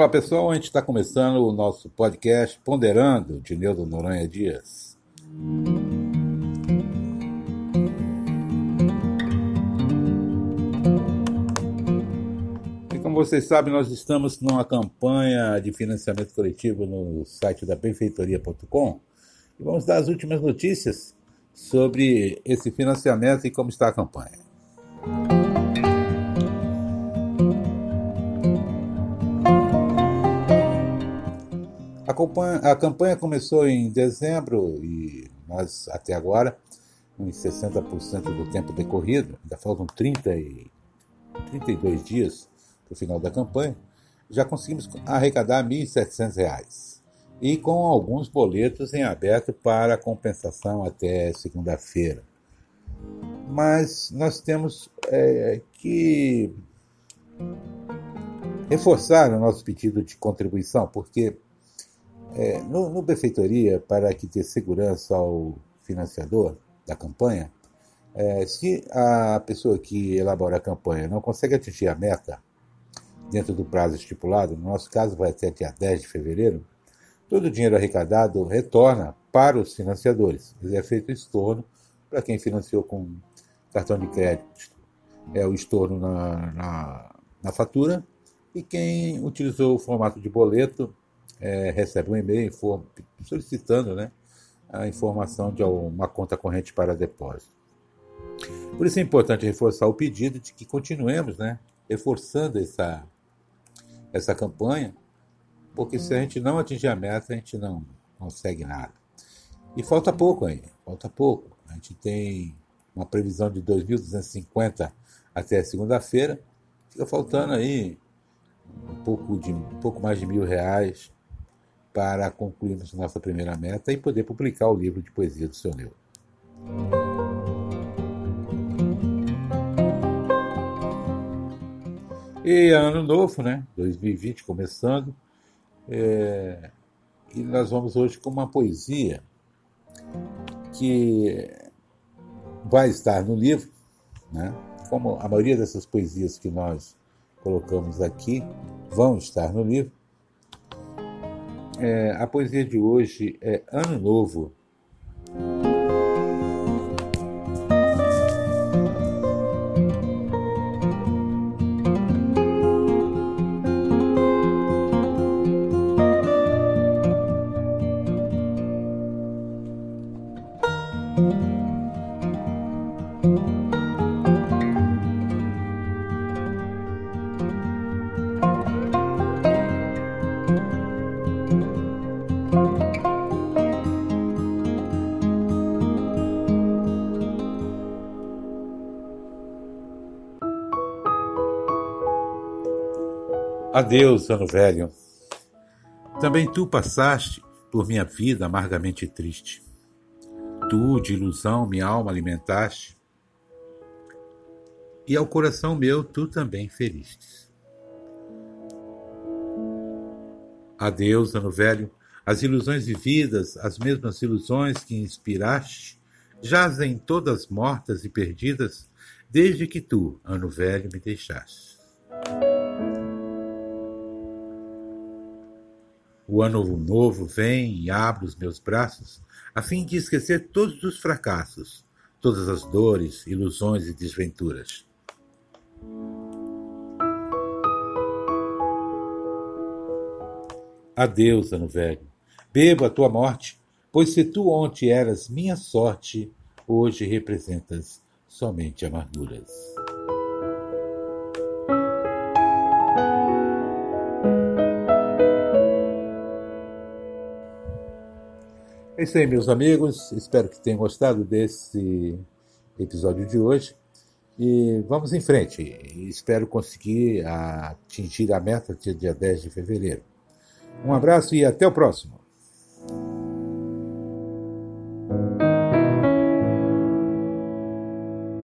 Olá pessoal, a gente está começando o nosso podcast Ponderando de Neudo Noronha Dias. E como vocês sabem, nós estamos numa campanha de financiamento coletivo no site da benfeitoria.com e vamos dar as últimas notícias sobre esse financiamento e como está a campanha. A campanha começou em dezembro e nós, até agora, uns 60% do tempo decorrido, ainda faltam 30 e 32 dias para o final da campanha, já conseguimos arrecadar R$ 1.700 e com alguns boletos em aberto para compensação até segunda-feira. Mas nós temos é, que reforçar o nosso pedido de contribuição, porque é, no, no Benfeitoria, para que dê segurança ao financiador da campanha, é, se a pessoa que elabora a campanha não consegue atingir a meta dentro do prazo estipulado, no nosso caso vai até dia 10 de fevereiro, todo o dinheiro arrecadado retorna para os financiadores. É feito estorno para quem financiou com cartão de crédito. É o estorno na, na, na fatura. E quem utilizou o formato de boleto é, recebe um e-mail solicitando né, a informação de uma conta corrente para depósito. Por isso é importante reforçar o pedido de que continuemos né, reforçando essa, essa campanha, porque se a gente não atingir a meta, a gente não consegue nada. E falta pouco aí, falta pouco. A gente tem uma previsão de 2.250 até segunda-feira, fica faltando aí um pouco, de, um pouco mais de mil reais para concluirmos nossa primeira meta e poder publicar o livro de poesia do seu Neu. E ano novo, né? 2020 começando. É... E nós vamos hoje com uma poesia que vai estar no livro, né? Como a maioria dessas poesias que nós colocamos aqui vão estar no livro, é, a poesia de hoje é Ano Novo. Adeus, ano velho. Também tu passaste por minha vida amargamente triste. Tu, de ilusão, minha alma alimentaste, e ao coração meu tu também feristes. Adeus, ano velho, as ilusões vividas, as mesmas ilusões que inspiraste, jazem todas mortas e perdidas, desde que tu, ano velho, me deixaste. O ano novo vem e abre os meus braços a fim de esquecer todos os fracassos, todas as dores, ilusões e desventuras. Adeus, ano velho. Bebo a tua morte, pois se tu ontem eras minha sorte, hoje representas somente amarguras. É isso aí, meus amigos. Espero que tenham gostado desse episódio de hoje. E vamos em frente. Espero conseguir atingir a meta dia 10 de fevereiro. Um abraço e até o próximo.